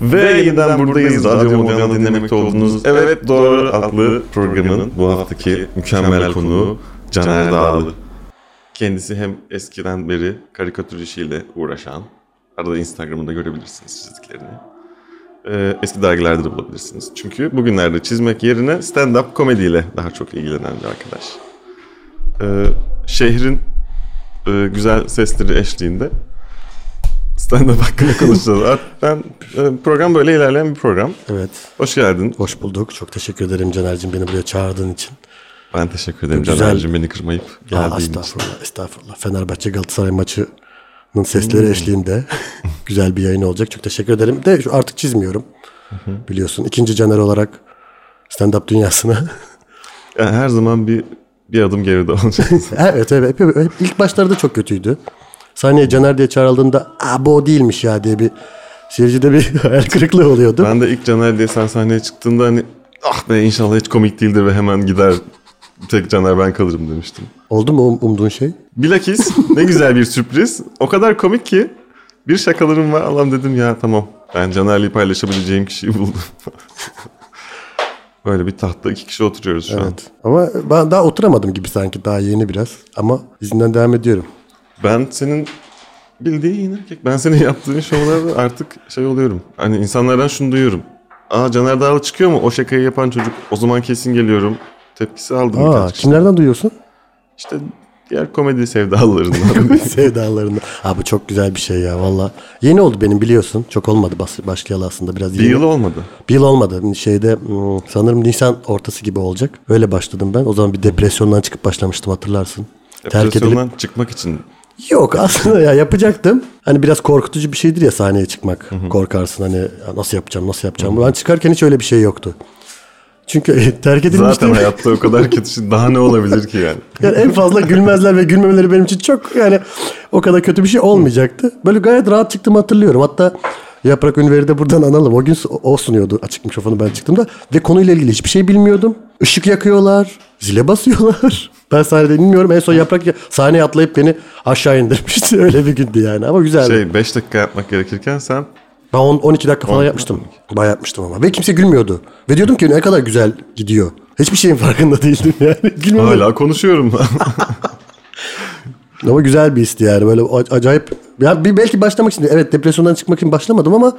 Ve yeniden buradayız. Radyo Modern'ı dinlemekte olduğunuz Evet Doğru adlı programın bu haftaki mükemmel konuğu Caner Dağlı. Kendisi hem eskiden beri karikatür işiyle uğraşan, arada Instagram'da görebilirsiniz çizdiklerini. Ee, eski dergilerde de bulabilirsiniz. Çünkü bugünlerde çizmek yerine stand-up komediyle daha çok ilgilenen bir arkadaş. Ee, şehrin e, güzel sesleri eşliğinde stand-up hakkında konuşacağız. Ben, e, program böyle ilerleyen bir program. Evet. Hoş geldin. Hoş bulduk. Çok teşekkür ederim Caner'cim beni buraya çağırdığın için. Ben teşekkür ederim Güzel. Caner'cim beni kırmayıp geldiğin için. estağfurullah, estağfurullah. Fenerbahçe Galatasaray maçının sesleri eşliğinde güzel bir yayın olacak. Çok teşekkür ederim. De şu artık çizmiyorum. Biliyorsun. ikinci Caner olarak stand-up dünyasına. Yani her zaman bir bir adım geride olacağız. evet evet. Hep, hep, ilk başlarda çok kötüydü. Sahneye Caner diye çağrıldığında Aa, bu o değilmiş ya diye bir seyircide bir hayal kırıklığı oluyordu. ben de ilk Caner diye sen sahneye çıktığında hani ah be inşallah hiç komik değildir ve hemen gider tek Caner ben kalırım demiştim. Oldu mu um- umduğun şey? Bilakis ne güzel bir sürpriz. O kadar komik ki bir şakalarım var. Allah'ım dedim ya tamam ben Caner'le paylaşabileceğim kişiyi buldum. Böyle bir tahtta iki kişi oturuyoruz şu an. Evet. Ama ben daha oturamadım gibi sanki. Daha yeni biraz. Ama izinden devam ediyorum. Ben senin bildiğin erkek. Ben senin yaptığın şovlarda artık şey oluyorum. Hani insanlardan şunu duyuyorum. Aa Caner Dağlı çıkıyor mu? O şakayı yapan çocuk. O zaman kesin geliyorum. Tepkisi aldım Aa, kimlerden duyuyorsun? İşte diğer komedi sevdalılarından. Sevdalarında. Abi çok güzel bir şey ya valla. Yeni oldu benim biliyorsun. Çok olmadı bas başlayalı aslında biraz bir yeni. yıl olmadı. Bir yıl olmadı. Şeyde hmm, sanırım Nisan ortası gibi olacak. Öyle başladım ben. O zaman bir depresyondan çıkıp başlamıştım hatırlarsın. Terk edilip Depresyondan çıkmak için Yok aslında ya yapacaktım. Hani biraz korkutucu bir şeydir ya sahneye çıkmak. Korkarsın hani nasıl yapacağım nasıl yapacağım. Ben çıkarken hiç öyle bir şey yoktu. Çünkü terk edilmiştim. zaten hayatta o kadar kötü şey daha ne olabilir ki yani? Yani en fazla gülmezler ve gülmemeleri benim için çok yani o kadar kötü bir şey olmayacaktı. Böyle gayet rahat çıktığımı hatırlıyorum. Hatta Yaprak Ünver'i de buradan analım. O gün o sunuyordu açık mikrofonu ben çıktığımda. Ve konuyla ilgili hiçbir şey bilmiyordum. Işık yakıyorlar. Zile basıyorlar. Ben sahnede bilmiyorum. En son Yaprak sahneye atlayıp beni aşağı indirmişti. Öyle bir gündü yani ama güzeldi. Şey 5 dakika yapmak gerekirken sen Ben on- 12 dakika falan yapmıştım. Bayağı yapmıştım ama. Ve kimse gülmüyordu. Ve diyordum ki ne kadar güzel gidiyor. Hiçbir şeyin farkında değildim yani. Gülmem hala konuşuyorum. Ama güzel bir histi yani böyle acayip. Ya bir belki başlamak için evet depresyondan çıkmak için başlamadım ama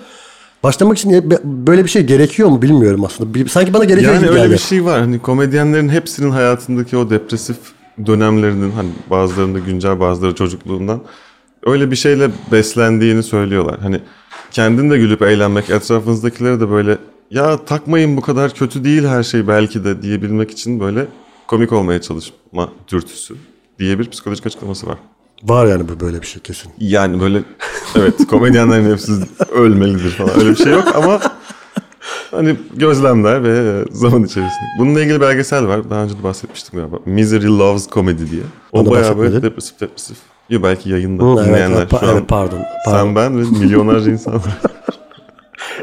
başlamak için böyle bir şey gerekiyor mu bilmiyorum aslında. Sanki bana gerekiyor yani gibi öyle geldi. bir şey var. Hani komedyenlerin hepsinin hayatındaki o depresif dönemlerinin hani bazılarında güncel bazıları çocukluğundan öyle bir şeyle beslendiğini söylüyorlar. Hani kendin de gülüp eğlenmek etrafınızdakilere de böyle ya takmayın bu kadar kötü değil her şey belki de diyebilmek için böyle komik olmaya çalışma dürtüsü diye bir psikolojik açıklaması var. Var yani bu böyle bir şey kesin. Yani böyle evet komedyenlerin hepsi ölmelidir falan öyle bir şey yok ama hani gözlemler ve zaman içerisinde. Bununla ilgili belgesel var. Daha önce de bahsetmiştim galiba. Misery Loves Comedy diye. O Bana bayağı böyle depresif depresif. Yo, belki yayında Hı, dinleyenler evet, pa- şu an. evet, pardon, pardon. Sen ben ve milyonlarca insan var.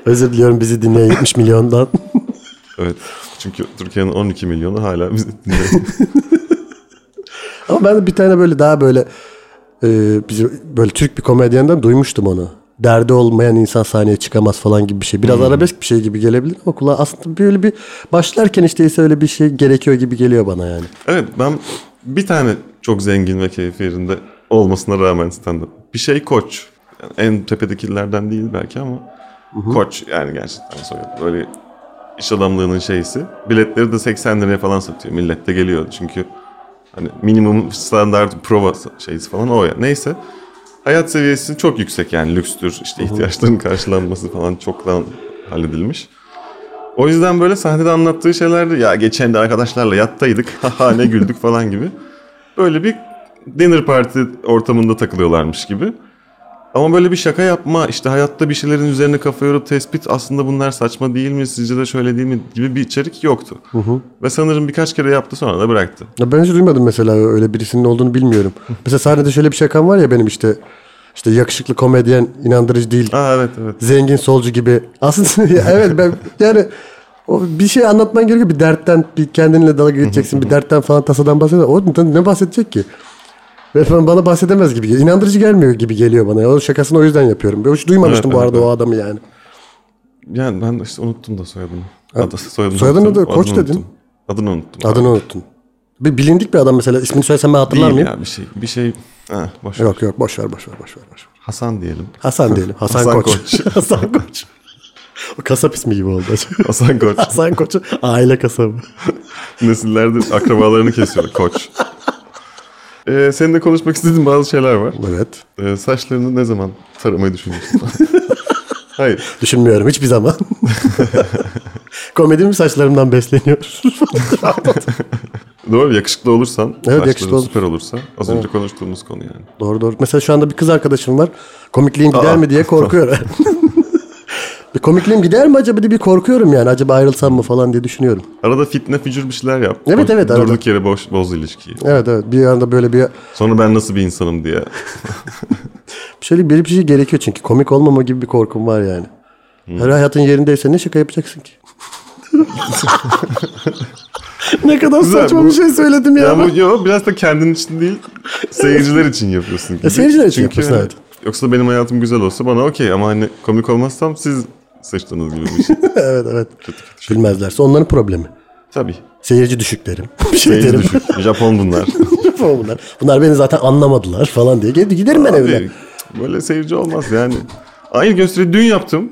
Özür diliyorum bizi dinleyen 70 milyondan. evet. Çünkü Türkiye'nin 12 milyonu hala bizi dinliyor. ama ben bir tane böyle daha böyle e, bizim böyle Türk bir komedyenden duymuştum onu. Derdi olmayan insan sahneye çıkamaz falan gibi bir şey. Biraz arabesk bir şey gibi gelebilir ama kulağa aslında böyle bir başlarken işte ise öyle bir şey gerekiyor gibi geliyor bana yani. Evet ben bir tane çok zengin ve keyfi yerinde olmasına rağmen stand-up. Bir şey koç. Yani en tepedekilerden değil belki ama koç yani gerçekten soyadı. Böyle iş adamlığının şeysi. Biletleri de 80 liraya falan satıyor. Millet de geliyor çünkü hani minimum standart prova şeysi falan o ya. Neyse. Hayat seviyesi çok yüksek yani lükstür. işte ihtiyaçların karşılanması falan çoktan halledilmiş. O yüzden böyle sahnede anlattığı şeylerde ya geçen de arkadaşlarla yattaydık haha ne güldük falan gibi. Böyle bir dinner party ortamında takılıyorlarmış gibi. Ama böyle bir şaka yapma işte hayatta bir şeylerin üzerine kafa yorup tespit aslında bunlar saçma değil mi sizce de şöyle değil mi gibi bir içerik yoktu. Ve sanırım birkaç kere yaptı sonra da bıraktı. Ya ben hiç duymadım mesela öyle birisinin olduğunu bilmiyorum. mesela sahnede şöyle bir şakam var ya benim işte işte yakışıklı komedyen inandırıcı değil. Aa evet evet. Zengin solcu gibi. Aslında evet ben yani o bir şey anlatman gerekiyor. Bir dertten bir kendinle dalga geçeceksin. bir dertten falan tasadan bahseder. O ne bahsedecek ki? Ve ben- bana bahsedemez gibi. İnandırıcı gelmiyor gibi geliyor bana. O şakasını o yüzden yapıyorum. Ben hiç duymamıştım Evet, bu evet, arada o adamı yani. Yani ben işte unuttum da soyadını. Adı, soyadını, Soyadını unuttum, da Koç adını dedin. unuttum. Adını unuttum. Adını unuttun. Bir bilindik bir adam mesela ismini söylesem ben hatırlar Değil mıyım? ya bir şey. Bir şey. Ha, boş ver. Yok yok boş ver boş ver boş ver. Boş ver. Hasan diyelim. Hasan diyelim. Hasan, Hasan Koç. Koç. Hasan Koç. O kasap ismi gibi oldu. Hasan Koç. Hasan Koç'un aile kasabı. Nesillerdir akrabalarını kesiyor Koç. Ee, seninle konuşmak istediğim bazı şeyler var. Evet. Ee, saçlarını ne zaman taramayı düşünüyorsun? Hayır. Düşünmüyorum hiçbir zaman. Komedi mi saçlarımdan besleniyor? Doğru yakışıklı olursan, saçların yakışıklı olur. süper olursa az önce konuştuğumuz konu yani. doğru doğru. Mesela şu anda bir kız arkadaşım var. Komikliğim gider mi diye korkuyorum. Bir komikliğim gider mi acaba diye bir korkuyorum yani. Acaba ayrılsam mı falan diye düşünüyorum. Arada fitne fücür bir şeyler yap. Evet, evet, arada. Durduk yere boş, boz ilişkiyi. Evet evet bir anda böyle bir Sonra ben nasıl bir insanım diye. şöyle bir bir şey gerekiyor çünkü komik olmama gibi bir korkum var yani. Her hayatın yerindeyse ne şaka yapacaksın ki? ne kadar Güzel, saçma bu- bir şey söyledim ya. Ya bu yo, biraz da kendin için değil, seyirciler için yapıyorsun. gibi. E, seyirciler için Çünkü yapıyorsun, hani, evet. Yoksa benim hayatım güzel olsa bana okey ama hani komik olmazsam siz seçtiniz gibi bir şey. evet evet. Bilmezlerse onların problemi. Tabii. Seyirci düşük derim. Bir şey Seyirci derim. düşük. Japon bunlar. bunlar. Bunlar beni zaten anlamadılar falan diye. Gid- Giderim ben evine. Abi, böyle seyirci olmaz yani. Aynı gösteri dün yaptım.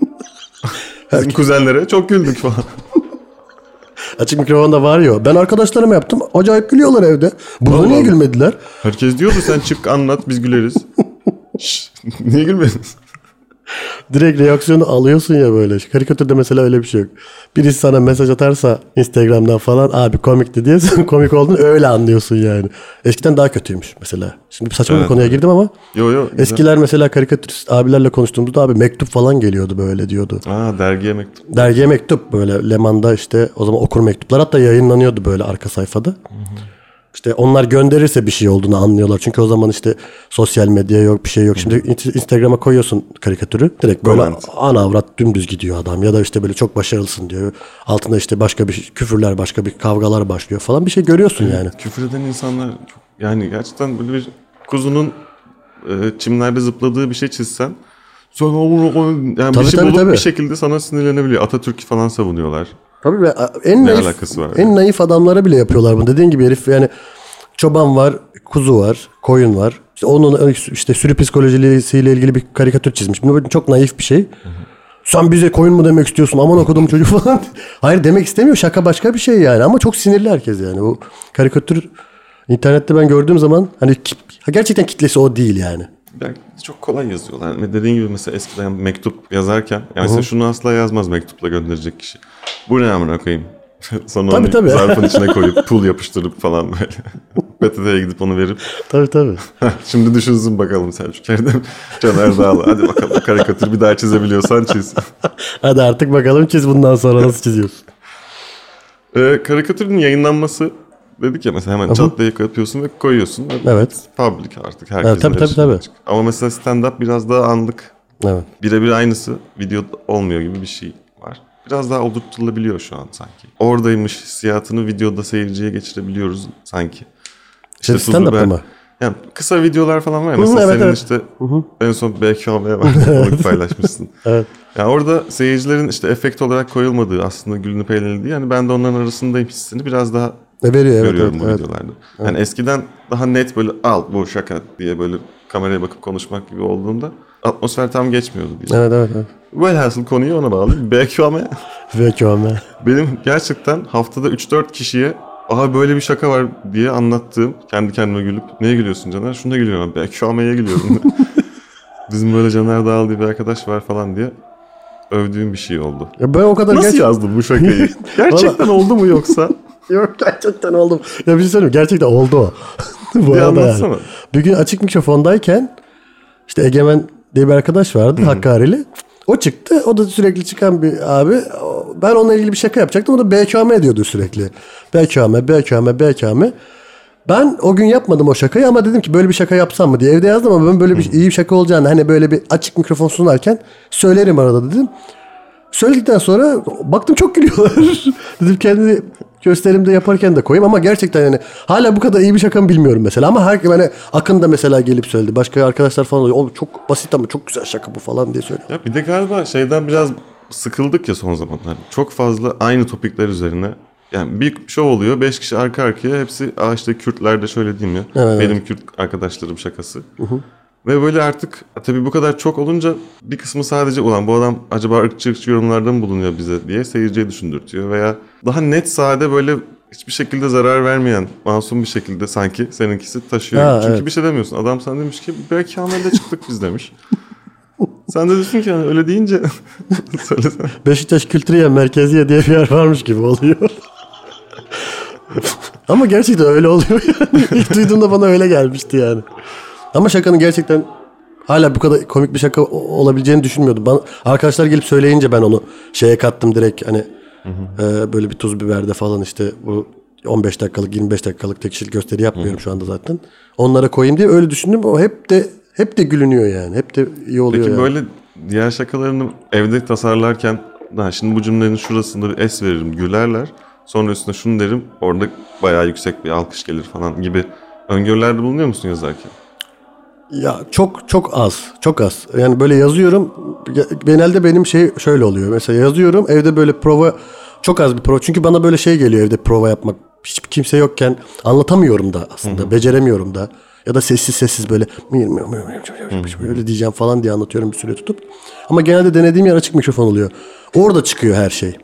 Bizim kuzenlere çok güldük falan. Açık mikrofonda var ya. Ben arkadaşlarıma yaptım. Acayip gülüyorlar evde. Burada Allah niye Allah. gülmediler? Herkes diyordu sen çık anlat biz güleriz. Şşş, niye gülmediniz? Direkt reaksiyonu alıyorsun ya böyle. Karikatürde mesela öyle bir şey yok. Birisi sana mesaj atarsa Instagram'dan falan abi komikti diye sen komik olduğunu öyle anlıyorsun yani. Eskiden daha kötüymüş mesela. Şimdi bir saçma bir Evet. konuya girdim ama Yo yo. güzel. eskiler mesela karikatürist abilerle konuştuğumuzda abi mektup falan geliyordu böyle diyordu. Aa dergiye mektup. Dergiye mektup böyle Leman'da işte o zaman okur mektuplar hatta yayınlanıyordu böyle arka sayfada. İşte onlar gönderirse bir şey olduğunu anlıyorlar. Çünkü o zaman işte sosyal medya yok bir şey yok. Şimdi Instagram'a koyuyorsun karikatürü. Direkt böyle Comment. ana avrat dümdüz gidiyor adam. Ya da işte böyle çok başarılısın diyor. Altında işte başka bir küfürler başka bir kavgalar başlıyor falan bir şey görüyorsun yani. Küfür eden insanlar çok, yani gerçekten böyle bir kuzunun e, çimlerde zıpladığı bir şey çizsen sonra yani Tabii, bir şey tabii, bulup tabii. bir şekilde sana sinirlenebiliyor. Atatürk falan savunuyorlar. Tabii en Ne naif, var en naif adamlara bile yapıyorlar bunu. Dediğin gibi herif yani çoban var, kuzu var, koyun var. İşte onun işte sürü psikolojisiyle ilgili bir karikatür çizmiş. Bu çok naif bir şey. Sen bize koyun mu demek istiyorsun? Aman okudum çocuk falan. Hayır demek istemiyor. Şaka başka bir şey yani. Ama çok sinirli herkes yani. Bu karikatür internette ben gördüğüm zaman hani gerçekten kitlesi o değil yani. Belki çok kolay yazıyorlar. Yani dediğin gibi mesela eskiden mektup yazarken yani mesela şunu asla yazmaz mektupla gönderecek kişi. Bu ne amına koyayım? Sonra Tabii, onu tabii. zarfın içine koyup pul yapıştırıp falan böyle. PTT'ye gidip onu verip Tabii tabii. Şimdi düşünsün bakalım Selçuk Erdem, Caner Dağlı. Hadi bakalım karikatür bir daha çizebiliyorsan çiz. Hadi artık bakalım çiz bundan sonra nasıl çiziyorsun. Ee, karikatürün yayınlanması dedik ya mesela hemen çat diye yapıyorsun ve koyuyorsun. Evet. Public artık herkesin tabii, tabii, erişimine tabii. açık. Ama mesela stand-up biraz daha anlık. Evet. Birebir aynısı video olmuyor gibi bir şey var. Biraz daha oldurtulabiliyor şu an sanki. Oradaymış hissiyatını videoda seyirciye geçirebiliyoruz sanki. İşte Tuzlu stand-up'ta mı? Yani kısa videolar falan var ya. Mesela evet, senin evet. işte en son BKM var. Onu paylaşmışsın. Evet. Yani orada seyircilerin işte efekt olarak koyulmadığı aslında gülünüp eğlenildiği yani ben de onların arasındayım hissini biraz daha veriyor evet. görüyorum evet, bu evet. videolarda. Yani eskiden daha net böyle al bu şaka diye böyle kameraya bakıp konuşmak gibi olduğunda atmosfer tam geçmiyordu diye. Evet evet. evet. Velhasıl konuyu ona Peki o ama. benim gerçekten haftada 3-4 kişiye aha böyle bir şaka var diye anlattığım kendi kendime gülüp neye gülüyorsun Caner? Şuna gülüyorum. BKM'ye gülüyorum. Bizim böyle Caner Dağlı diye bir arkadaş var falan diye övdüğüm bir şey oldu. Ya ben o kadar Nasıl geç... yazdın bu şakayı? Gerçekten oldu mu yoksa? Yok gerçekten oldum. Ya bir şey söyleyeyim gerçekten oldu o. Bu arada anlatsana. yani. Bir gün açık mikrofondayken işte Egemen diye bir arkadaş vardı Hakkari'li. O çıktı. O da sürekli çıkan bir abi. Ben onunla ilgili bir şaka yapacaktım. O da BKM diyordu sürekli. BKM, BKM, BKM. Ben o gün yapmadım o şakayı ama dedim ki böyle bir şaka yapsam mı diye evde yazdım ama ben böyle bir iyi bir şaka olacağını hani böyle bir açık mikrofon sunarken söylerim arada dedim. Söyledikten sonra baktım çok gülüyorlar. Dedim kendi gösterimde yaparken de koyayım ama gerçekten yani hala bu kadar iyi bir şaka mı bilmiyorum mesela. Ama her hani Akın da mesela gelip söyledi. Başka arkadaşlar falan oluyor. "Oğlum çok basit ama çok güzel şaka bu falan diye söylüyor. Ya bir de galiba şeyden biraz sıkıldık ya son zamanlar. Çok fazla aynı topikler üzerine. Yani bir şov oluyor. Beş kişi arka arkaya hepsi Aa işte Kürtler de şöyle değil mi? Evet, Benim Kürt arkadaşlarım şakası. Ve böyle artık tabii bu kadar çok olunca bir kısmı sadece ulan bu adam acaba ırkçı ırkçı yorumlarda mı bulunuyor bize diye seyirciye düşündürtüyor. Veya daha net sade böyle hiçbir şekilde zarar vermeyen masum bir şekilde sanki seninkisi taşıyor. Ha, Çünkü evet. bir şey demiyorsun. Adam sana demiş ki belki Ahmet'le çıktık biz demiş. Sen de diyorsun ki yani öyle deyince söylesene. Beşiktaş Kültürüye Merkeziye diye bir yer varmış gibi oluyor. Ama gerçekten öyle oluyor yani. İlk duyduğumda bana öyle gelmişti yani. Ama şakanın gerçekten hala bu kadar komik bir şaka olabileceğini düşünmüyordum. Bana, arkadaşlar gelip söyleyince ben onu şeye kattım direkt hani e, böyle bir tuz biberde falan işte bu 15 dakikalık 25 dakikalık tek kişilik gösteri yapmıyorum şu anda zaten. Onlara koyayım diye öyle düşündüm. O hep de hep de gülünüyor yani. Hep de iyi oluyor Peki yani. böyle diğer şakalarını evde tasarlarken daha şimdi bu cümlenin şurasında bir es veririm gülerler. Sonra üstüne şunu derim orada bayağı yüksek bir alkış gelir falan gibi öngörülerde bulunuyor musun yazarken? Ya çok çok az. Çok az. Yani böyle yazıyorum. Genelde benim şey şöyle oluyor. Mesela yazıyorum evde böyle prova çok az bir prova. Çünkü bana böyle şey geliyor evde prova yapmak. Hiçbir kimse yokken anlatamıyorum da aslında. Beceremiyorum da. Ya da sessiz sessiz böyle öyle diyeceğim falan diye anlatıyorum bir süre tutup. Ama genelde denediğim yer açık mikrofon oluyor. Orada çıkıyor her şey.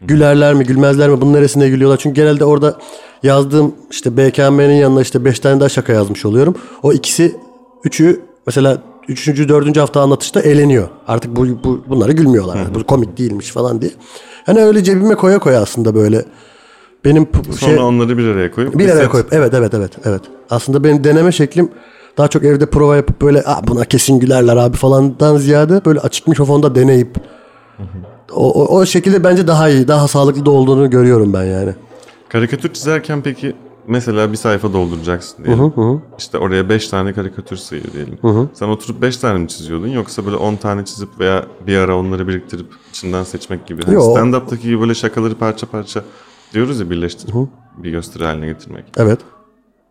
Gülerler mi gülmezler mi bunun neresine gülüyorlar. Çünkü genelde orada yazdığım işte BKM'nin yanına işte 5 tane daha şaka yazmış oluyorum. O ikisi üçü mesela üçüncü dördüncü hafta anlatışta eğleniyor. Artık bu, bu bunlara gülmüyorlar. Yani bu komik değilmiş falan diye. Hani öyle cebime koya koya aslında böyle benim Sonra şey onları bir araya koyup bir araya koyup evet evet evet evet. Aslında benim deneme şeklim daha çok evde prova yapıp böyle Aa, buna kesin gülerler abi falandan ziyade böyle açık mikrofonda deneyip o, o, o şekilde bence daha iyi, daha sağlıklı da olduğunu görüyorum ben yani. Karikatür çizerken peki mesela bir sayfa dolduracaksın diyelim. İşte oraya 5 tane karikatür sığıyor diyelim. Sen oturup 5 tane mi çiziyordun yoksa böyle 10 tane çizip veya bir ara onları biriktirip içinden seçmek gibi. Hani stand-up'taki gibi böyle şakaları parça parça diyoruz ya birleştirip bir gösteri haline getirmek. Evet.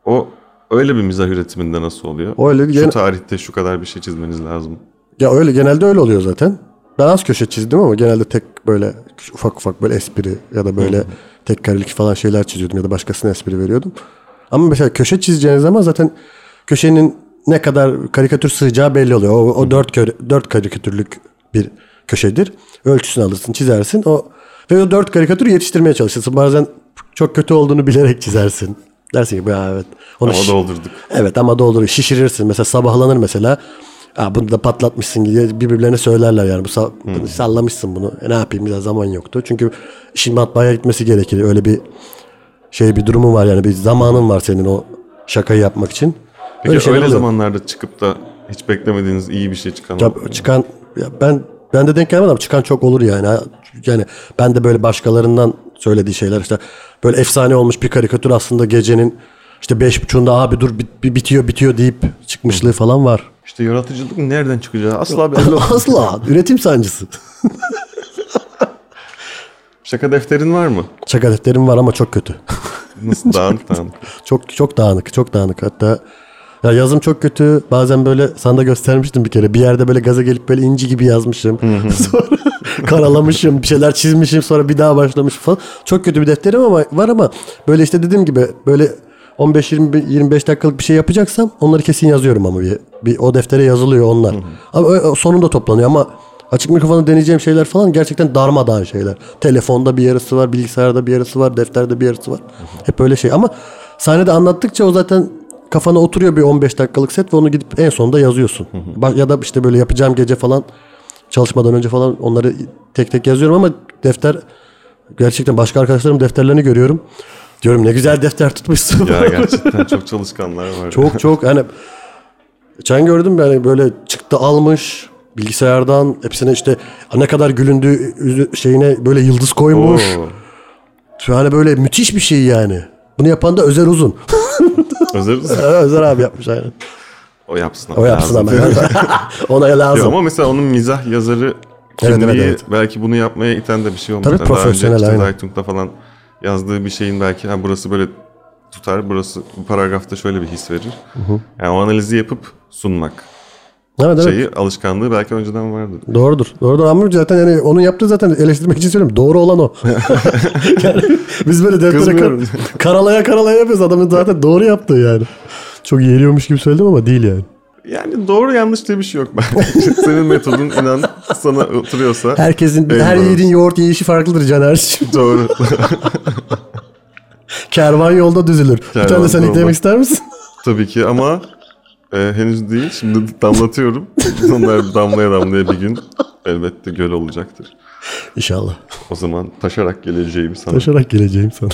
O öyle bir mizah üretiminde nasıl oluyor? O öyle Şu gene- tarihte şu kadar bir şey çizmeniz lazım. Ya öyle genelde öyle oluyor zaten. Ben az köşe çizdim ama genelde tek böyle ufak ufak böyle espri ya da böyle tek karelik falan şeyler çiziyordum ya da başkasına espri veriyordum. Ama mesela köşe çizeceğiniz zaman zaten köşenin ne kadar karikatür sığacağı belli oluyor. O, o dört, dört karikatürlük bir köşedir. Ölçüsünü alırsın, çizersin. O ve o dört karikatürü yetiştirmeye çalışırsın. Bazen çok kötü olduğunu bilerek çizersin. Dersin ki evet. Onu Ama doldurduk. Evet ama doldur şişirirsin. Mesela sabahlanır mesela. Aa, bunu da patlatmışsın diye birbirlerine söylerler yani. Bu sa- bunu sallamışsın bunu. E, ne yapayım biraz zaman yoktu. Çünkü işin matbaaya gitmesi gerekir. Öyle bir şey bir durumun var yani. Bir zamanın var senin o şakayı yapmak için. Peki öyle, oluyor. zamanlarda çıkıp da hiç beklemediğiniz iyi bir şey çıkan Ya oldu çıkan ya ben ben de denk gelmedim ama çıkan çok olur yani. Yani ben de böyle başkalarından söylediği şeyler işte böyle efsane olmuş bir karikatür aslında gecenin işte beş buçuğunda abi dur bit- bi- bitiyor bitiyor deyip çıkmışlığı falan var. İşte yaratıcılık nereden çıkacağı asla belli olmaz. Asla üretim sancısı. Şaka defterin var mı? Şaka defterim var ama çok kötü. Nasıl dağınık dağınık. çok çok dağınık, çok dağınık. Hatta ya yazım çok kötü. Bazen böyle sana da göstermiştim bir kere. Bir yerde böyle gaza gelip böyle inci gibi yazmışım. sonra karalamışım, bir şeyler çizmişim, sonra bir daha başlamışım falan. Çok kötü bir defterim ama var ama böyle işte dediğim gibi böyle 15 20 25 dakikalık bir şey yapacaksam onları kesin yazıyorum ama bir, bir o deftere yazılıyor onlar. Ama o- o sonunda toplanıyor ama Açık mikrofonu deneyeceğim şeyler falan gerçekten darmadağın şeyler. Telefonda bir yarısı var, bilgisayarda bir yarısı var, defterde bir yarısı var. Hep öyle şey ama sahnede anlattıkça o zaten kafana oturuyor bir 15 dakikalık set ve onu gidip en sonunda yazıyorsun. Ba- ya da işte böyle yapacağım gece falan çalışmadan önce falan onları tek tek yazıyorum ama defter gerçekten başka arkadaşlarım defterlerini görüyorum. Diyorum ne güzel defter tutmuşsun. Ya gerçekten çok çalışkanlar var. Çok çok yani geçen gördüm yani böyle çıktı almış bilgisayardan hepsine işte ne kadar gülündüğü şeyine böyle yıldız koymuş. Oo. Yani böyle müthiş bir şey yani. Bunu yapan da Özer Uzun. Özel misin? Özer abi yapmış aynen. O yapsın. O yapsın ama. Ona Yo, lazım. ama mesela onun mizah yazarı Evet, kimliği evet, evet. belki bunu yapmaya iten de bir şey olmuş. Tabii Yani Daha önce profesyonel, işte aynen. Falan yazdığı bir şeyin belki ha, burası böyle tutar, burası bu paragrafta şöyle bir his verir. Yani o analizi yapıp sunmak. Evet, evet. şeyi alışkanlığı belki önceden vardı. Doğrudur. Doğrudur ama zaten yani onun yaptığı zaten eleştirmek için söylüyorum. Doğru olan o. yani biz böyle deftere kar- karalaya karalaya yapıyoruz. Adamın zaten doğru yaptığı yani. Çok yeğliyormuş gibi söyledim ama değil yani. Yani doğru yanlış diye bir şey yok bence. Senin metodun inan sana oturuyorsa Herkesin en her yiğidin yoğurt yiyişi farklıdır Caner'ciğim. Doğru. Kervan yolda düzülür. bir tane Kervan de sen yolda. eklemek ister misin? Tabii ki ama e, henüz değil. Şimdi damlatıyorum. Onlar damlaya damlaya bir gün elbette göl olacaktır. İnşallah. O zaman taşarak geleceğim sana. Taşarak geleceğim sana.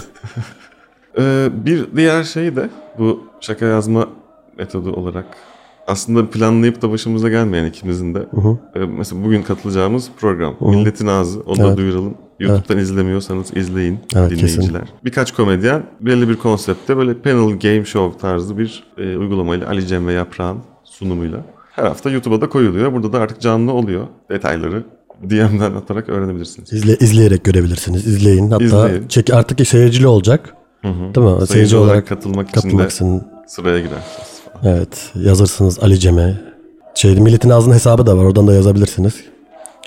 Ee, bir diğer şey de bu şaka yazma metodu olarak aslında planlayıp da başımıza gelmeyen ikimizin de. Ee, mesela bugün katılacağımız program. Milletin Ağzı. Onu da Evet. duyuralım. YouTube'dan izlemiyorsanız izleyin Evet, dinleyiciler. Birkaç komedyen belli bir konseptte böyle panel game show tarzı bir e, uygulamayla Ali Cem ve Yaprağın sunumuyla her hafta YouTube'a da koyuluyor. Burada da artık canlı oluyor. Detayları DM'den atarak öğrenebilirsiniz. İzle, izleyerek görebilirsiniz. İzleyin. Hatta İzleyin. çek, artık seyircili olacak. Değil mi? Seyirci olarak katılmak, için katılmak de için. sıraya girersiniz. Evet. Yazırsınız Ali Cem'e. Şey, Milletin Ağzı'nın hesabı da var. Oradan da yazabilirsiniz.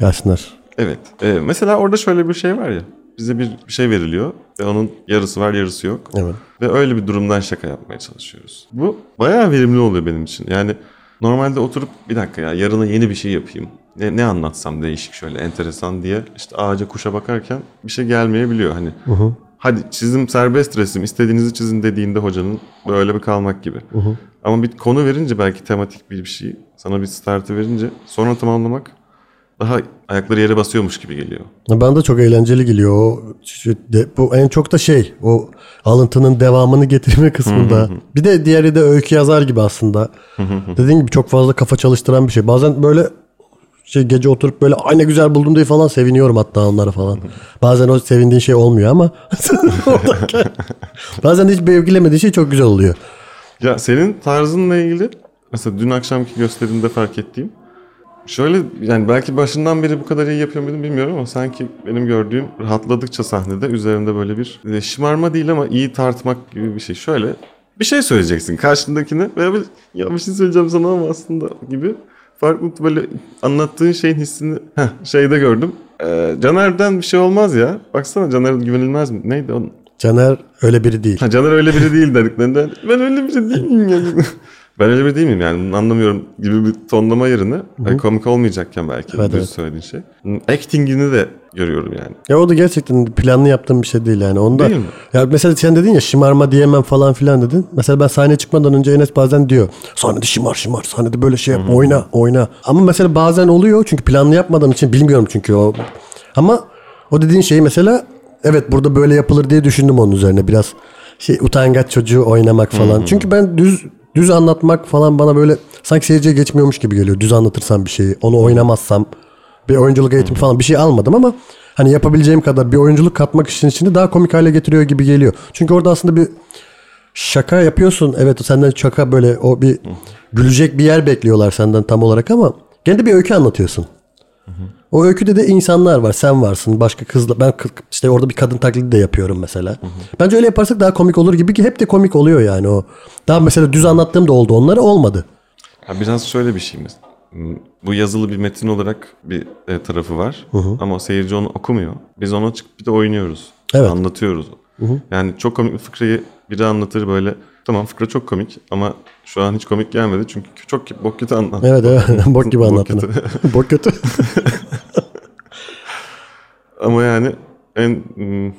Gelsinler. Evet. Ee, mesela orada şöyle bir şey var ya. Bize bir şey veriliyor ve onun yarısı var yarısı yok. Evet. Ve öyle bir durumdan şaka yapmaya çalışıyoruz. Bu bayağı verimli oluyor benim için. Yani normalde oturup bir dakika ya yarına yeni bir şey yapayım. Ne, ne anlatsam değişik şöyle enteresan diye işte ağaca kuşa bakarken bir şey gelmeyebiliyor. Hani hadi çizim serbest resim istediğinizi çizin dediğinde hocanın böyle bir kalmak gibi. Ama bir konu verince belki tematik bir bir şey sana bir startı verince sonra tamamlamak daha ayakları yere basıyormuş gibi geliyor. Bana da çok eğlenceli geliyor. O, de- bu en çok da şey o alıntının devamını getirme kısmında. bir de diğeri de öykü yazar gibi aslında. Dediğim gibi çok fazla kafa çalıştıran bir şey. Bazen böyle şey gece oturup böyle ay ne güzel buldum diye falan seviniyorum hatta onlara falan. Bazen o sevindiğin şey olmuyor ama bazen hiç beğenilemediği şey çok güzel oluyor. Ya senin tarzınla ilgili mesela dün akşamki gösterimde fark ettiğim şöyle yani belki başından beri bu kadar iyi yapıyor muydum bilmiyorum ama sanki benim gördüğüm rahatladıkça sahnede üzerinde böyle bir e, şımarma değil ama iyi tartmak gibi bir şey. Şöyle bir şey söyleyeceksin karşındakine veya bir, ya bir şey söyleyeceğim sana ama aslında gibi farklı böyle anlattığın şeyin hissini heh, şeyde gördüm. Ee, Caner'den bir şey olmaz ya. Baksana Caner güvenilmez mi? Neydi onun? Caner öyle biri değil. Ha Caner öyle biri değil dediklerinde ben öyle biri değil miyim yani? ben öyle biri değil miyim yani bunu anlamıyorum gibi bir tonlama yerine hani komik olmayacakken belki Evet, düz evet. söylediğin şey. Acting'ini de görüyorum yani. Ya o da gerçekten planlı yaptığım bir şey değil yani. Onda Değil mi? Ya mesela sen dedin ya şımarma diyemem falan filan dedin. Mesela ben sahneye çıkmadan önce Enes bazen diyor. Sahnede şımar şımar. Sahnede böyle şey yap. Oyna oyna. Ama mesela bazen oluyor. Çünkü planlı yapmadığım için bilmiyorum çünkü o. Ama o dediğin şeyi mesela evet burada böyle yapılır diye düşündüm onun üzerine. Biraz şey utangaç çocuğu oynamak falan. Çünkü ben düz düz anlatmak falan bana böyle sanki seyirciye geçmiyormuş gibi geliyor. Düz anlatırsam bir şeyi. Onu oynamazsam bir oyunculuk eğitimi falan bir şey almadım ama hani yapabileceğim kadar bir oyunculuk katmak işin içinde daha komik hale getiriyor gibi geliyor. Çünkü orada aslında bir şaka yapıyorsun. Evet senden şaka böyle o bir gülecek bir yer bekliyorlar senden tam olarak ama gene de bir öykü anlatıyorsun. O öyküde de insanlar var. Sen varsın. Başka kızla. Ben işte orada bir kadın taklidi de yapıyorum mesela. Bence öyle yaparsak daha komik olur gibi ki hep de komik oluyor yani o. Daha mesela düz anlattığım da oldu. Onları olmadı. Ha, biraz şöyle bir şey Bu yazılı bir metin olarak bir e, tarafı var ama seyirci onu okumuyor. Biz ona çıkıp bir de oynuyoruz. Evet. Anlatıyoruz. Yani çok komik bir fıkrayı biri anlatır böyle. Tamam fıkra çok komik ama şu an hiç komik gelmedi çünkü çok bok kötü anlattı. Evet evet. Bok gibi anlattın. Bok kötü. Ama yani en hmm,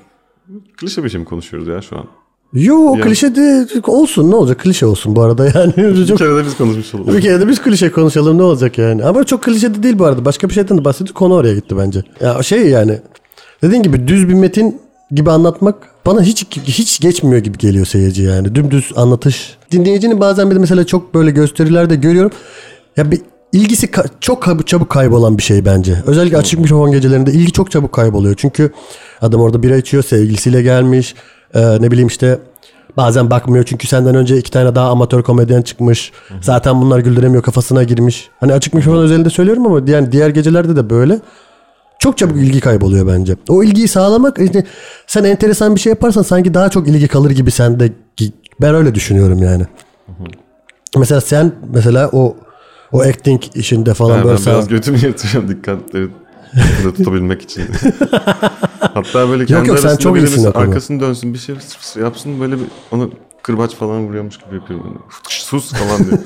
klişe bir şey mi konuşuyoruz ya şu an? Yo Yani- klişe de olsun ne olacak klişe olsun bu arada yani. Bir çok, kere de biz konuşmuş olalım. bir kere de biz klişe konuşalım ne olacak yani. Ama çok klişe de değil bu arada. Başka bir şeyden de bahsediyor. Konu oraya gitti bence. Ya şey yani dediğin gibi düz bir metin gibi anlatmak bana hiç hiç geçmiyor gibi geliyor seyirci yani. Dümdüz anlatış. Dinleyicinin bazen bir de mesela çok böyle gösterilerde görüyorum. Ya bir ilgisi ka- çok çabuk kaybolan bir şey bence. Özellikle açık mikrofon gecelerinde ilgi çok çabuk kayboluyor. Çünkü adam orada bira içiyor, sevgilisiyle gelmiş. Ee, ne bileyim işte bazen bakmıyor çünkü senden önce iki tane daha amatör komedyen çıkmış. Zaten bunlar güldüremiyor kafasına girmiş. Hani açık mikrofon özelinde söylüyorum ama yani diğer gecelerde de böyle. Çok çabuk ilgi kayboluyor bence. O ilgiyi sağlamak işte sen enteresan bir şey yaparsan sanki daha çok ilgi kalır gibi sende. Ben öyle düşünüyorum yani. Mesela sen mesela o O acting işinde falan Yani böyle ben biraz sağ... götümü yırtıyorum dikkatleri tutabilmek için. Hatta böyle kendi yok, sen arasında çok iyisin arkasını dönsün bir şey yapsın böyle bir onu kırbaç falan vuruyormuş gibi yapıyorum. Böyle. Sus falan diyor.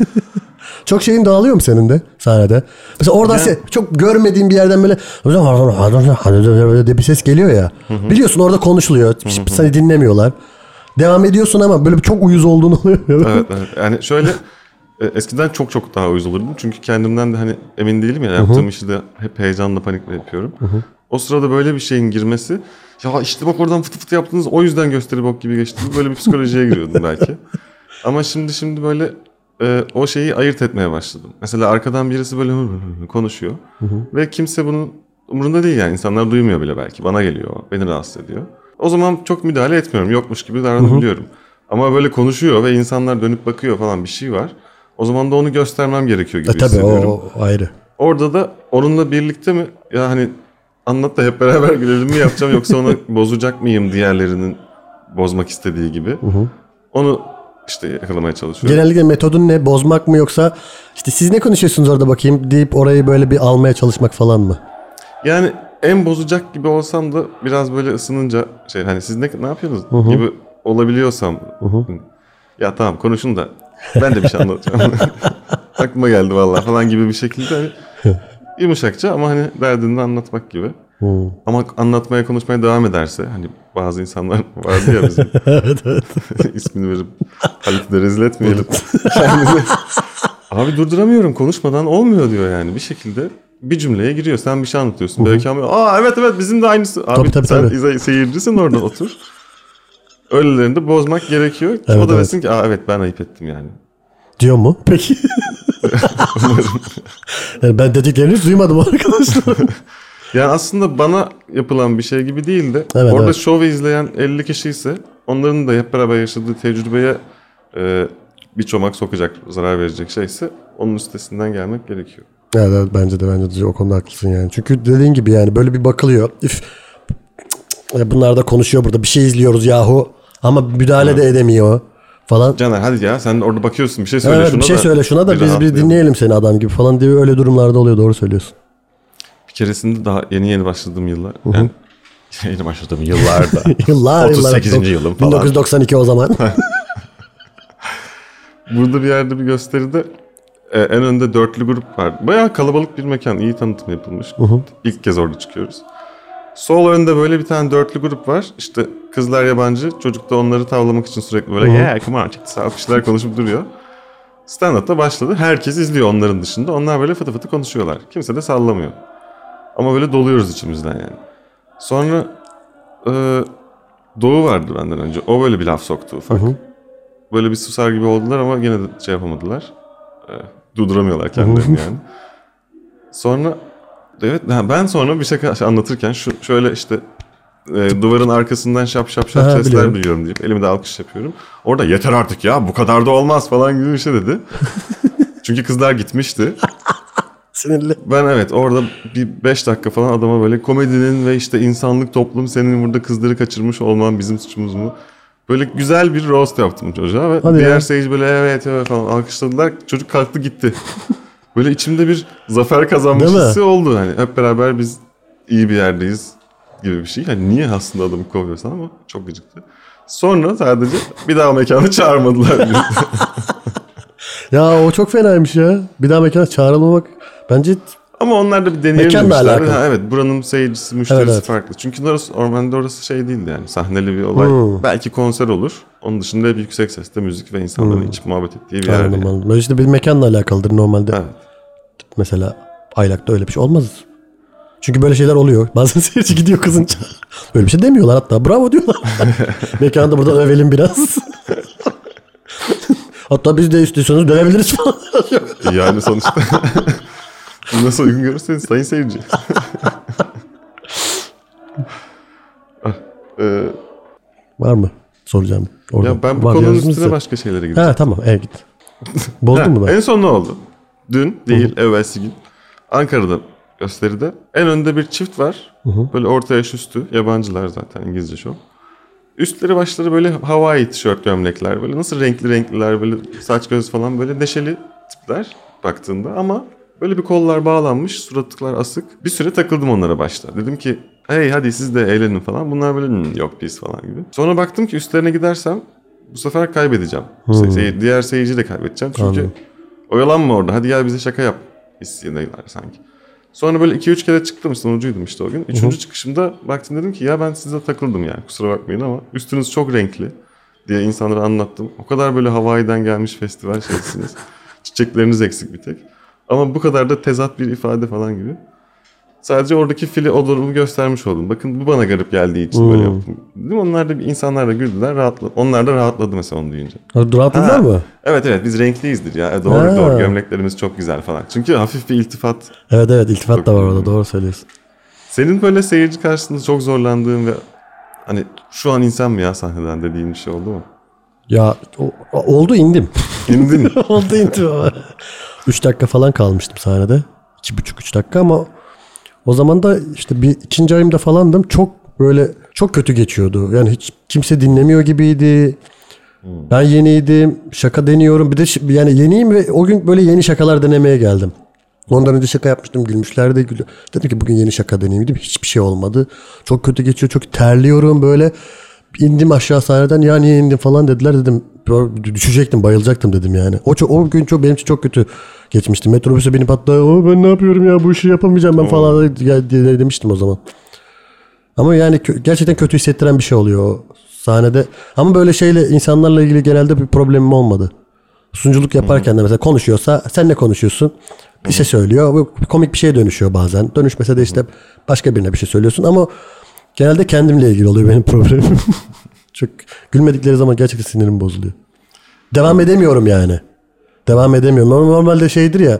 Çok şeyin dağılıyor mu senin de sahnede? Mesela oradan se- çok görmediğin bir yerden böyle diye bir ses geliyor ya. Biliyorsun orada konuşuluyor. Seni dinlemiyorlar. Devam ediyorsun ama böyle çok uyuz olduğunu oluyor. evet, evet. Yani şöyle e, eskiden çok çok daha uyuz olurdum. Çünkü kendimden de hani emin değilim ya. Yaptığım işi de hep heyecanla panikle yapıyorum. O sırada böyle bir şeyin girmesi ya işte bak oradan fıtı fıtı yaptınız o yüzden gösteri bok gibi geçti. Böyle bir psikolojiye giriyordum belki. Ama şimdi şimdi böyle e, o şeyi ayırt etmeye başladım. Mesela arkadan birisi böyle konuşuyor. Ve kimse bunun umurunda değil yani. insanlar duymuyor bile belki. Bana geliyor. Beni rahatsız ediyor. O zaman çok müdahale etmiyorum. Yokmuş gibi davranabiliyorum. Ama böyle konuşuyor ve insanlar dönüp bakıyor falan bir şey var. O zaman da onu göstermem gerekiyor gibi E, tabii hissediyorum. o, o ayrı. Orada da onunla birlikte mi ya hani anlat da hep beraber gülelim mi yapacağım yoksa onu bozacak mıyım diğerlerinin bozmak istediği gibi. Onu işte yakalamaya çalışıyorum. Genellikle metodun ne? Bozmak mı yoksa işte siz ne konuşuyorsunuz orada bakayım deyip orayı böyle bir almaya çalışmak falan mı? Yani en bozacak gibi olsam da biraz böyle ısınınca şey hani siz ne, ne yapıyorsunuz gibi olabiliyorsam ya tamam konuşun da ben de bir şey anlatacağım. Aklıma geldi vallahi falan gibi bir şekilde hani yumuşakça ama hani derdini de anlatmak gibi. Ama anlatmaya konuşmaya devam ederse hani bazı insanlar vardı ya bizim ismini verip Halit'i de rezil etmeyelim. Kendini, Abi durduramıyorum konuşmadan olmuyor diyor yani bir şekilde bir cümleye giriyor. Sen bir şey anlatıyorsun. Belki ama aa evet evet bizim de aynısı. Abi Tabii, tabii, sen tabii. seyircisin orada otur. Öylelerini de bozmak gerekiyor. o Evet, da evet. desin ki aa evet ben ayıp ettim yani. Diyor mu? Peki. yani ben dediklerini duymadım arkadaşlar. Yani aslında bana yapılan bir şey gibi değil de Evet, orada evet. şovu izleyen 50 kişi ise onların da hep beraber yaşadığı tecrübeye e, bir çomak sokacak, zarar verecek şeyse onun üstesinden gelmek gerekiyor. evet, evet bence de bence de o konuda haklısın yani. Çünkü dediğin gibi yani böyle bir bakılıyor. Üf. Ya Bunlar da konuşuyor burada. Bir şey izliyoruz yahu. Ama müdahale de edemiyor falan. Caner hadi ya sen orada bakıyorsun bir şey söyle Evet şuna bir şey da söyle şuna da biz bir dinleyelim seni adam gibi falan diye öyle durumlarda oluyor doğru söylüyorsun. Keresinde daha yeni yeni başladığım yıllar. Yani yeni başladığım yıllarda. Yıllar 38. yıllar. yılım falan. 1992 o zaman. Burada bir yerde bir gösteride e, en önde dörtlü grup var. Bayağı kalabalık bir mekan. iyi tanıtım yapılmış. İlk kez orada çıkıyoruz. Sol önde böyle bir tane dörtlü grup var. İşte kızlar yabancı. Çocuk da onları tavlamak için sürekli böyle yeah come on check this out" bir şeyler konuşup duruyor. Stand-up da başladı. Herkes izliyor onların dışında. Onlar böyle fıtı fıtı konuşuyorlar. Kimse de sallamıyor. Ama böyle doluyoruz içimizden yani. Sonra e, Doğu vardı benden önce. O böyle bir laf soktu ufak. Böyle bir susar gibi oldular ama yine de şey yapamadılar. E, durduramıyorlar kendilerini yani. Sonra evet ha, ben sonra bir şey anlatırken şu şöyle işte e, duvarın arkasından şap şap şap Aha, sesler biliyorum. duyuyorum deyip elimde alkış yapıyorum. Orada yeter artık ya bu kadar da olmaz falan gibi bir şey dedi. Çünkü kızlar gitmişti. Sinirli. Ben evet orada bir 5 dakika falan adama böyle komedinin ve işte insanlık toplum senin burada kızları kaçırmış olman bizim suçumuz mu? Böyle güzel bir roast yaptım çocuğa ve Hadi diğer ya. seyirci böyle evet evet falan alkışladılar. Çocuk kalktı gitti. böyle içimde bir zafer kazanmış Değil mi? hissi oldu. Hani hep beraber biz iyi bir yerdeyiz gibi bir şey. Hani niye aslında adamı kovuyorsan ama çok gıcıktı. Sonra sadece bir daha mekana çağırmadılar bizi. Ya o çok fenaymış ya. Bir daha mekana çağrılmamak bence Ama onlar da bir deneyelim Mekanla demişler. alakalı. Ha, evet buranın seyircisi, müşterisi Evet, evet. farklı. Çünkü orası, ormanda orası şey değildi yani sahneli bir olay. Hmm. Belki konser olur. Onun dışında hep yüksek sesle müzik ve insanların içip muhabbet ettiği bir yer. anladım Yani. anladım. Böyle işte bir mekanla alakalıdır normalde. Evet. Mesela Aylak'ta öyle bir şey olmaz. Çünkü böyle şeyler oluyor. Bazen seyirci gidiyor kızınca. Öyle bir şey demiyorlar hatta. Bravo diyorlar. Mekanda buradan övelim biraz. hatta biz de istiyorsanız dövebiliriz falan. Yani sonuçta nasıl uygun görürseniz sayın seyirci. Ee, Var mı? Soracağım. Orada ya ben bu var konunun üstüne başka şeylere gideceğim. Ha tamam evet git. Bozdun mu ben? En son ne oldu? Dün değil evvelsi gün Ankara'da gösteride en önde bir çift var. Böyle orta yaş üstü yabancılar zaten İngilizce şov. Üstleri başları böyle Hawaii tişört gömlekler böyle nasıl renkli renkliler böyle saç göz falan böyle neşeli tipler. baktığında ama böyle bir kollar bağlanmış, suratlıklar asık. Bir süre takıldım onlara başta. Dedim ki hey hadi siz de eğlenin falan. Bunlar böyle "Hmm, yok biz falan gibi. Sonra baktım ki üstlerine gidersem bu sefer kaybedeceğim. Se- sey- diğer seyirciyi de kaybedeceğim. Çünkü Anladım. oyalanma orada. Hadi gel bize şaka yap. Hissiyedeyler sanki. Sonra böyle 2-3 kere çıktım sonucuydum işte o gün. Üçüncü çıkışımda baktım dedim ki ya ben size takıldım yani kusura bakmayın ama üstünüz çok renkli diye insanlara anlattım. O kadar böyle Hawaii'den gelmiş festival şeysiniz. Çiçekleriniz eksik bir tek. Ama bu kadar da tezat bir ifade falan gibi. Sadece oradaki fili o durumu göstermiş oldum. Bakın bu bana garip geldiği için böyle yaptım. Dedim onlar da insanlar da güldüler. Rahatladı. Onlar da rahatladı mesela onu duyunca. Rahatladılar Ha, mı? Evet evet biz renkliyizdir ya. E, Doğru Ha. doğru gömleklerimiz çok güzel falan. Çünkü hafif bir iltifat. Evet evet iltifat da var orada doğru söylüyorsun. Senin böyle seyirci karşısında çok zorlandığın ve hani şu an insan mı ya sahneden dediğin bir şey oldu mu? Ya o- oldu indim. İndin mi? oldu indim ama. 3 dakika falan kalmıştım sahnede. 2,5-3 dakika ama o zaman da işte bir ikinci ayımda falandım. Çok böyle çok kötü geçiyordu. Yani hiç kimse dinlemiyor gibiydi. Ben yeniydim. Şaka deniyorum. Bir de yani yeniyim ve o gün böyle yeni şakalar denemeye geldim. Ondan önce şaka yapmıştım. Gülmüşler de gülüyor. Dedim ki bugün yeni şaka deneyeyim dedim. Hiçbir şey olmadı. Çok kötü geçiyor. Çok terliyorum böyle. İndim aşağı sahneden ya niye indin falan dediler dedim. Düşecektim bayılacaktım dedim yani. O, o gün çok benim için çok kötü geçmişti. Metrobüse binip hatta "O, ben ne yapıyorum ya bu işi yapamayacağım ben falan ya, diye demiştim o zaman. Ama yani gerçekten kötü hissettiren bir şey oluyor o sahnede. Ama böyle şeyle insanlarla ilgili genelde bir problemim olmadı. Sunuculuk yaparken de mesela konuşuyorsa sen ne konuşuyorsun? Bir şey söylüyor. Bu komik bir şeye dönüşüyor bazen. Dönüşmese de işte başka birine bir şey söylüyorsun ama genelde kendimle ilgili oluyor benim problemim. Çok gülmedikleri zaman gerçekten sinirim bozuluyor. Devam edemiyorum yani. Devam edemiyorum. Norm- Normalde şeydir ya.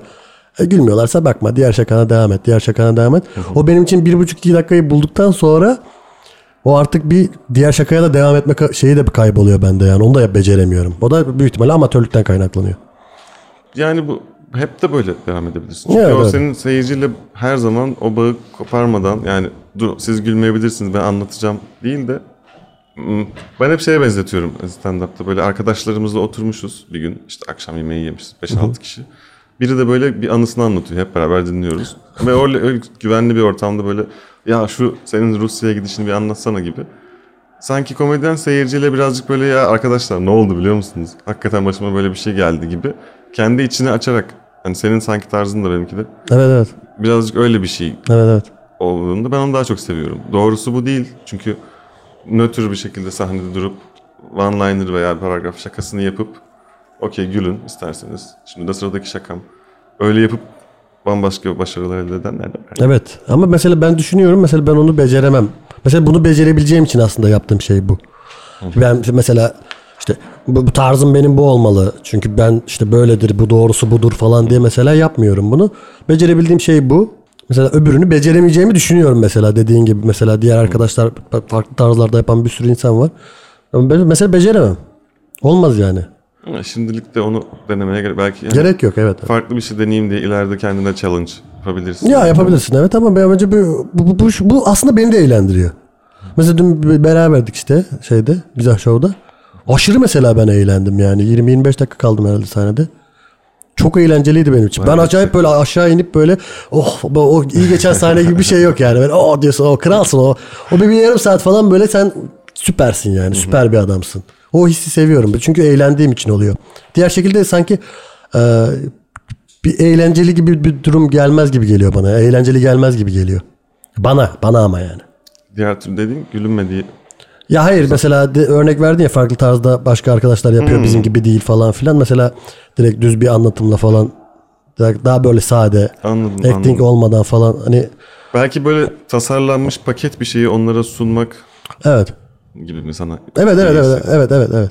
e, gülmüyorlarsa bakma. Diğer şakana devam et. Diğer şakana devam et. O benim için bir buçuk iki dakikayı bulduktan sonra o artık bir diğer şakaya da devam etme şeyi de bir kayboluyor bende yani. Onu da beceremiyorum. O da büyük ihtimalle amatörlükten kaynaklanıyor. Yani bu hep de böyle devam edebilirsin. Çünkü Evet, o senin seyirciyle her zaman o bağı koparmadan yani dur siz gülmeyebilirsiniz ben anlatacağım değil de ben hep şeye benzetiyorum stand-up'ta böyle arkadaşlarımızla oturmuşuz bir gün işte akşam yemeği yemişiz 5-6 kişi. Biri de böyle bir anısını anlatıyor hep beraber dinliyoruz. Ve öyle, öyle güvenli bir ortamda böyle ya şu senin Rusya'ya gidişini bir anlatsana gibi. Sanki komedyen seyirciyle birazcık böyle ya arkadaşlar ne oldu biliyor musunuz? Hakikaten başıma böyle bir şey geldi gibi. Kendi içini açarak hani senin sanki tarzın da benimki de Evet evet. birazcık öyle bir şey Evet evet. olduğunda ben onu daha çok seviyorum. Doğrusu bu değil. Çünkü nötr bir şekilde sahnede durup one-liner veya paragraf şakasını yapıp okey gülün isterseniz. Şimdi de sıradaki şakam. Öyle yapıp bambaşka başarılar elde edenler de var. Evet. Ama mesela ben düşünüyorum mesela ben onu beceremem. Mesela bunu becerebileceğim için aslında yaptığım şey bu. Ben mesela işte bu, bu tarzım benim bu olmalı. Çünkü ben işte böyledir, bu doğrusu budur falan diye mesela yapmıyorum bunu. Becerebildiğim şey bu. Mesela öbürünü beceremeyeceğimi düşünüyorum mesela dediğin gibi mesela diğer arkadaşlar farklı tarzlarda yapan bir sürü insan var. Ama ben mesela beceremem. Olmaz yani. Ama şimdilik de onu denemeye gerek belki yani Gerek yok evet. farklı bir şey deneyeyim diye ileride kendine challenge yapabilirsin. Ya yapabilirsin evet ama ben bence bu, bu, bu, bu aslında beni de eğlendiriyor. Mesela dün beraberdik işte şeyde Mizah Show'da. Aşırı mesela ben eğlendim yani. 20-25 dakika kaldım herhalde sahnede. Çok eğlenceliydi benim için. Ben Evet. acayip böyle aşağı inip böyle oh o iyi geçen sahne gibi bir şey yok yani. Ben oh diyorsun o kralsın o. O bir, bir yarım saat falan böyle sen süpersin yani. Süper bir adamsın. O hissi seviyorum. Çünkü eğlendiğim için oluyor. Diğer şekilde sanki e, bir eğlenceli gibi bir durum gelmez gibi geliyor bana. Eğlenceli gelmez gibi geliyor. Bana, bana ama yani. Diğer türlü dediğin gülünmediği Ya hayır mesela de, örnek verdin ya farklı tarzda başka arkadaşlar yapıyor bizim gibi değil falan filan. Mesela direkt düz bir anlatımla falan daha, böyle sade anladım acting anladım. olmadan falan hani Belki böyle tasarlanmış paket bir şeyi onlara sunmak evet. gibi mi sana? Evet evet evet evet evet evet.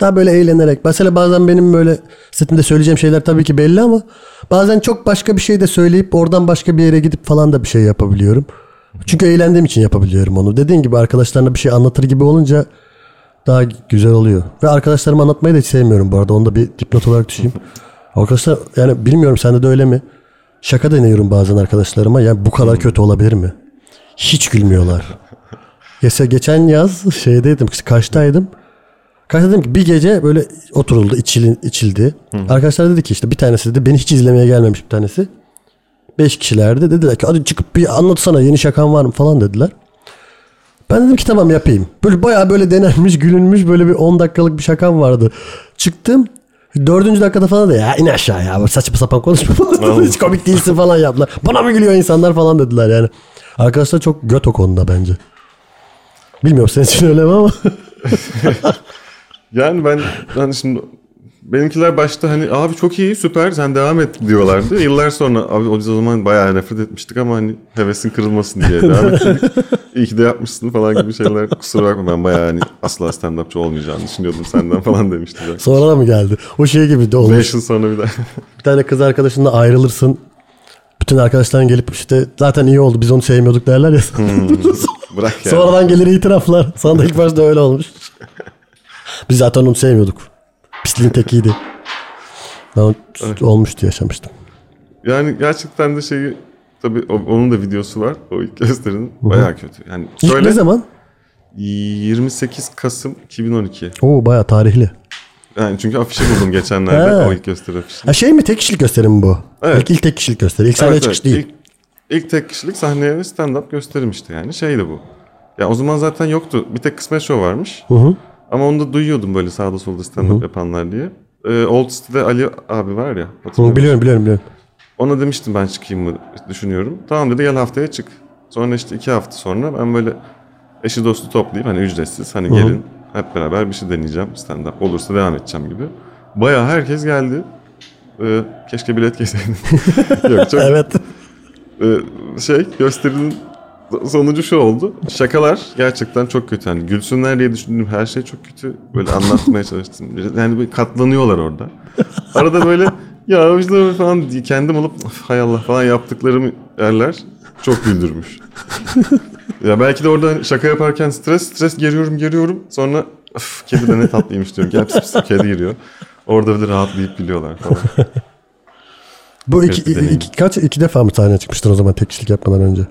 Daha böyle eğlenerek. Mesela bazen benim böyle setimde söyleyeceğim şeyler tabii ki belli ama bazen çok başka bir şey de söyleyip oradan başka bir yere gidip falan da bir şey yapabiliyorum. Çünkü eğlendiğim için yapabiliyorum onu. Dediğin gibi arkadaşlarına bir şey anlatır gibi olunca daha güzel oluyor. Ve arkadaşlarıma anlatmayı da hiç sevmiyorum bu arada. Onu da bir dipnot olarak düşeyim. Arkadaşlar yani bilmiyorum sende de öyle mi? Şaka deniyorum bazen arkadaşlarıma. Yani bu kadar kötü olabilir mi? Hiç gülmüyorlar. Mesela geçen yaz şeydeydim, Kaş'taydım. Karşıda dedim ki bir gece böyle oturuldu içili, içildi. Arkadaşlar dedi ki işte bir tanesi dedi beni hiç izlemeye gelmemiş bir tanesi. Beş kişilerdi. Dediler ki hadi çıkıp bir anlatsana yeni şakan var mı falan dediler. Ben dedim ki tamam yapayım. Böyle bayağı böyle denenmiş gülünmüş böyle bir 10 dakikalık bir şakam vardı. Çıktım. Dördüncü dakikada falan da ya in aşağı ya saçma sapan konuşma falan. Hiç komik değilsin falan yaptılar. Bana mı gülüyor insanlar falan dediler yani. Arkadaşlar çok göt o konuda bence. Bilmiyorum senin için öyle mi ama. Yani ben ben şimdi benimkiler başta hani abi çok iyi süper sen devam et diyorlardı. Yıllar sonra abi o zaman bayağı nefret etmiştik ama hani hevesin kırılmasın diye devam ettik. İyi ki de yapmışsın falan gibi şeyler. Kusura bakma ben bayağı hani asla stand-upçı olmayacağını düşünüyordum senden falan demiştim. Sonra da mı geldi? O şey gibi de olmuş. 5 yıl sonra bir daha. Bir tane kız arkadaşınla ayrılırsın. Bütün arkadaşların gelip işte zaten iyi oldu biz onu sevmiyorduk derler ya. Bırak yani. Sonradan gelir itiraflar. Sana da ilk başta öyle olmuş. Biz zaten onu sevmiyorduk. Pisliğin tekiydi. Ben olmuştu yaşamıştım. Yani gerçekten de şeyi tabii onun da videosu var. O ilk gösterinin bayağı kötü. Yani İlk şöyle ne zaman? 28 Kasım 2012. Oo bayağı tarihli. Yani çünkü afişi buldum geçenlerde o ilk gösteri afişini. Ha şey mi tek kişilik gösteri mi bu? Evet. İlk, ilk tek kişilik gösteri. İlk sahneye Evet, çıkış evet. değil. İlk, ilk tek kişilik sahneye stand-up gösterim işte yani. Şeydi bu. Ya o zaman zaten yoktu. Bir tek kısmet show varmış. Ama onu da duyuyordum böyle sağda solda stand-up yapanlar diye. Ee, Old City'de Ali abi var ya. Hı, biliyorum biliyorum biliyorum. Ona demiştim ben çıkayım mı düşünüyorum. Tamam dedi gel haftaya çık. Sonra işte iki hafta sonra ben böyle eşi dostu toplayıp hani ücretsiz hani gelin hep beraber bir şey deneyeceğim stand-up. Olursa devam edeceğim gibi. Bayağı herkes geldi. Ee, keşke bilet keseydim. Yok çok Evet. ee, şey gösterinin sonucu şu oldu. Şakalar gerçekten çok kötü. Yani gülsünler diye düşündüğüm her şey çok kötü. Böyle anlatmaya çalıştım. Yani böyle katlanıyorlar orada. Arada böyle ya işte falan kendim olup "Of, hay Allah falan yaptıklarım yerler çok güldürmüş. ya belki de orada şaka yaparken stres stres geriyorum geriyorum. Sonra "Öf, kedi de ne tatlıymış diyorum. Gel pis pis kedi giriyor. Orada böyle rahatlayıp gülüyorlar falan. Bu iki, iki, kaç iki defa mı sahneye çıkmıştın o zaman tek kişilik yapmadan önce?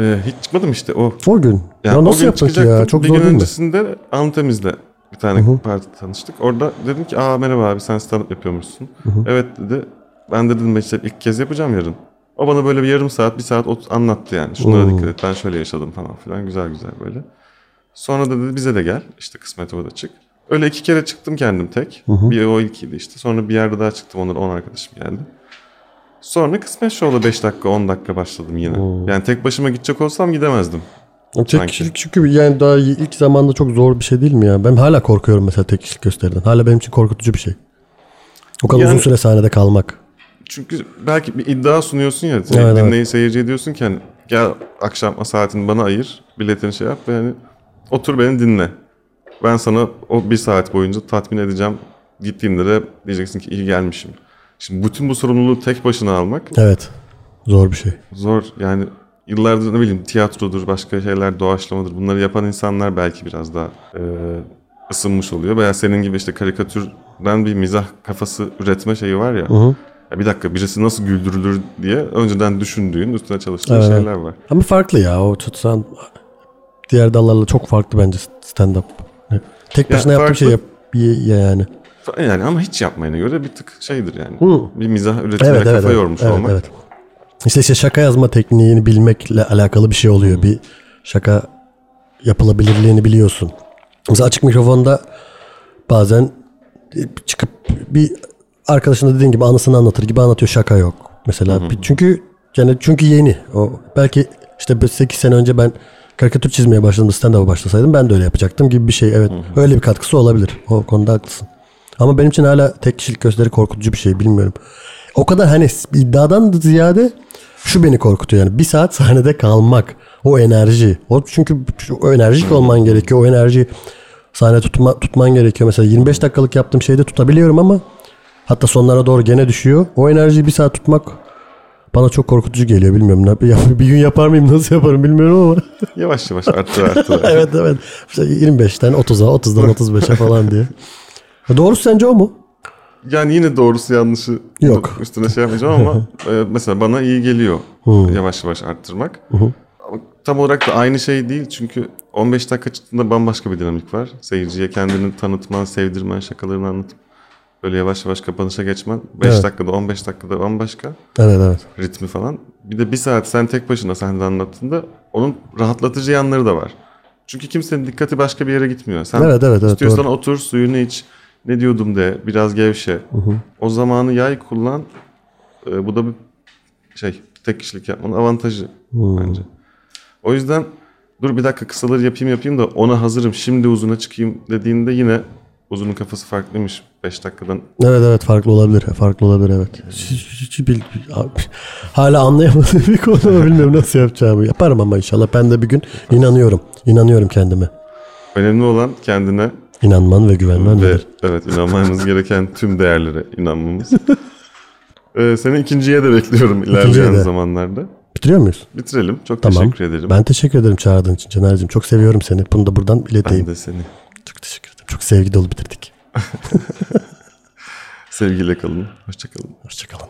Ee, hiç çıkmadım işte o. O gün. Yani ya nasıl ki ya? Çok bir zor gün değil mi? öncesinde Antemiz'le bir tane parti tanıştık. Orada dedim ki aa merhaba abi sen stand yapıyormuşsun. Evet dedi. Ben de dedim işte ilk kez yapacağım yarın. O bana böyle bir yarım saat bir saat ot- anlattı yani. Şunlara dikkat et ben şöyle yaşadım falan filan güzel güzel böyle. Sonra da dedi bize de gel işte kısmet orada çık. Öyle iki kere çıktım kendim tek. Bir o ilkiydi işte. Sonra bir yerde daha çıktım. Onlar 10 arkadaşım geldi. Sonra kısmet şovla 5 dakika 10 dakika başladım yine. Yani tek başıma gidecek olsam gidemezdim. Tek Sanki. kişilik çünkü yani daha ilk zamanda çok zor bir şey değil mi ya? Ben hala korkuyorum mesela tek kişilik gösteriden. Hala benim için korkutucu bir şey. O kadar Yani- uzun süre sahnede kalmak. Çünkü belki bir iddia sunuyorsun ya. Evet, dinleyi seyirci ediyorsun ki hani gel akşam saatini bana ayır. Biletini şey yap ve hani otur beni dinle. Ben sana o bir saat boyunca tatmin edeceğim. Gittiğimde de diyeceksin ki iyi gelmişim. Şimdi bütün bu sorumluluğu tek başına almak Evet. Zor bir şey. zor. Yani yıllardır ne bileyim tiyatrodur, başka şeyler, doğaçlamadır. Bunları yapan insanlar belki biraz daha e, ısınmış oluyor. Veya senin gibi işte karikatürden bir mizah kafası üretme şeyi var ya. Ya bir dakika birisi nasıl güldürülür diye önceden düşündüğün, üstüne çalıştığın Evet. şeyler var. Ama farklı ya. O tutsan diğer dallarla çok farklı bence stand up. Tek Ya başına yaptığın şey yap farklı. Ya yani. Ama hiç yapmayana göre bir tık şeydir yani. Hı. Bir mizah üretimine Evet kafa evet. yormuş evet, olmak. evet. İşte, işte şaka yazma tekniğini bilmekle alakalı bir şey oluyor. Bir şaka yapılabilirliğini biliyorsun. Mesela açık mikrofonda bazen çıkıp bir arkadaşına dediğin gibi anısını anlatır gibi anlatıyor şaka yok. Mesela bir- çünkü yani çünkü yeni. O belki işte 8 sene önce ben karikatür çizmeye başladığımda stand-up'a başlasaydım ben de öyle yapacaktım gibi bir şey. Evet. Öyle bir katkısı olabilir. O konuda haklısın. Ama benim için hala tek kişilik gösteri korkutucu bir şey bilmiyorum. O kadar hani iddiadan ziyade şu beni korkutuyor yani. Bir saat sahnede kalmak. O enerji. O çünkü o enerjik olman gerekiyor. O enerji sahne tutma, tutman gerekiyor. Mesela 25 dakikalık yaptığım şeyde tutabiliyorum ama hatta sonlara doğru gene düşüyor. O enerjiyi bir saat tutmak bana çok korkutucu geliyor. Bilmiyorum. Bir, gün yapar mıyım nasıl yaparım bilmiyorum ama. Yavaş yavaş arttır arttır. evet evet. İşte 25'ten 30'a 30'dan 35'e falan diye. Doğrusu sence o mu? Yani yine doğrusu yanlışı Yok. üstüne şey yapmayacağım ama e, mesela bana iyi geliyor yavaş yavaş arttırmak. Ama tam olarak da aynı şey değil çünkü 15 dakika çıktığında bambaşka bir dinamik var. Seyirciye kendini tanıtman, sevdirmen, şakalarını anlatıp böyle yavaş yavaş kapanışa geçmen. 5 Evet. dakikada 15 dakikada bambaşka Evet evet. ritmi falan. Bir de bir saat sen tek başına sahnede anlattığında onun rahatlatıcı yanları da var. Çünkü kimsenin dikkati başka bir yere gitmiyor. Sen Evet, evet, evet, istiyorsan otur suyunu iç. Ne diyordum de biraz gevşe. O zamanı yay kullan. Ee, bu da bir şey tek kişilik yapmanın avantajı bence. O yüzden dur bir dakika kısaları yapayım yapayım da ona hazırım şimdi uzuna çıkayım dediğinde yine uzunun kafası farklıymış 5 dakikadan. Evet evet farklı olabilir. Farklı olabilir evet. Hala anlayamadığım bir konu ama bilmiyorum nasıl yapacağımı. Yaparım ama inşallah. Ben de bir gün inanıyorum. İnanıyorum kendime. Önemli olan kendine İnanman ve güvenmen. ve nedir? evet inanmamız gereken tüm değerlere inanmamız. Ee, seni ikinciye de bekliyorum ilerleyen de. zamanlarda. Bitiriyor muyuz? Bitirelim. Çok Tamam. teşekkür ederim. Ben teşekkür ederim çağırdığın için Caner'cim. Çok seviyorum seni. Bunu da buradan Ben ileteyim. de seni. Çok teşekkür ederim. Çok sevgi dolu bitirdik. Sevgiyle kalın. Hoşçakalın. Hoşçakalın.